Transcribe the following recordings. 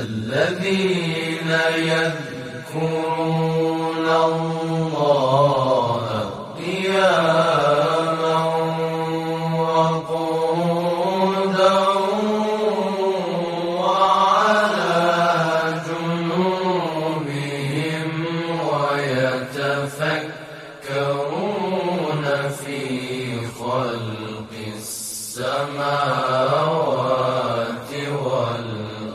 الذين يذكرون الله قياما وقودا وعلى جنوبهم ويتفكرون في خلق السماوات والأرض.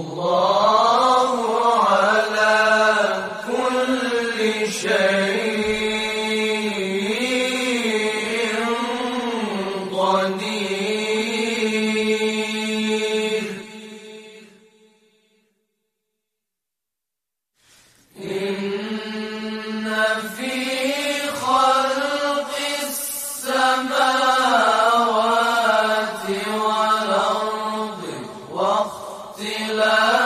الله Tilak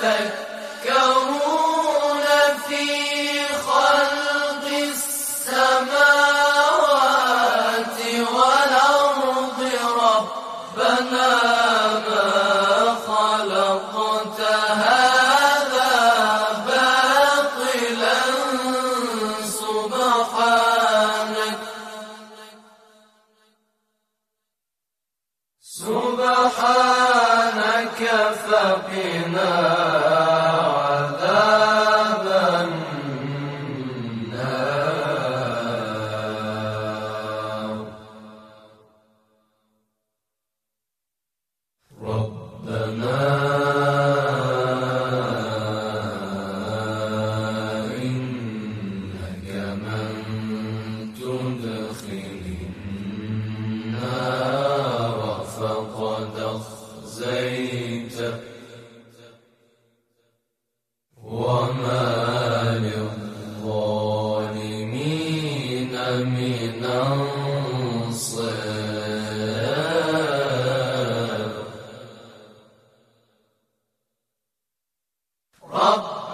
birthday. علينا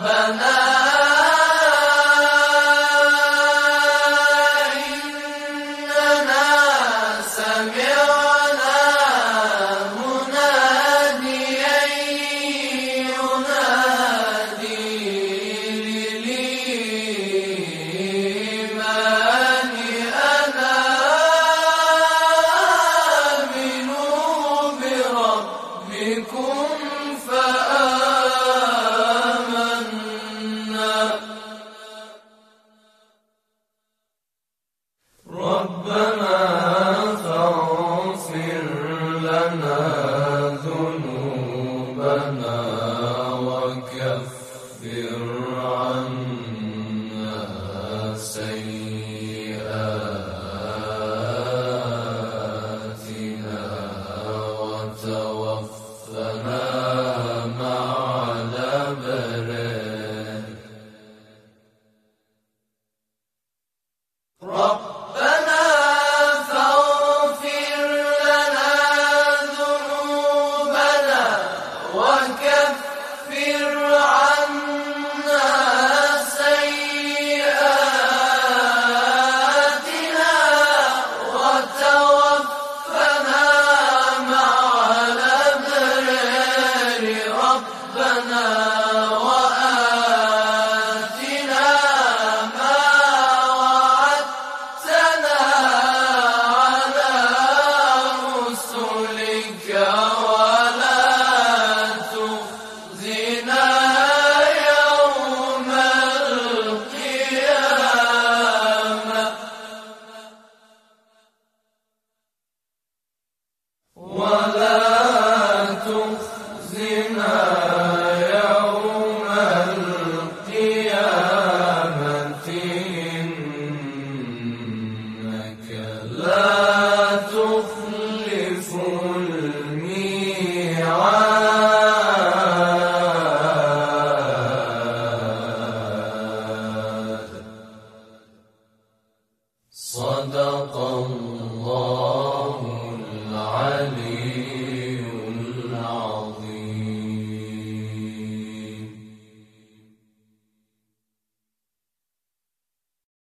ربنا on صدق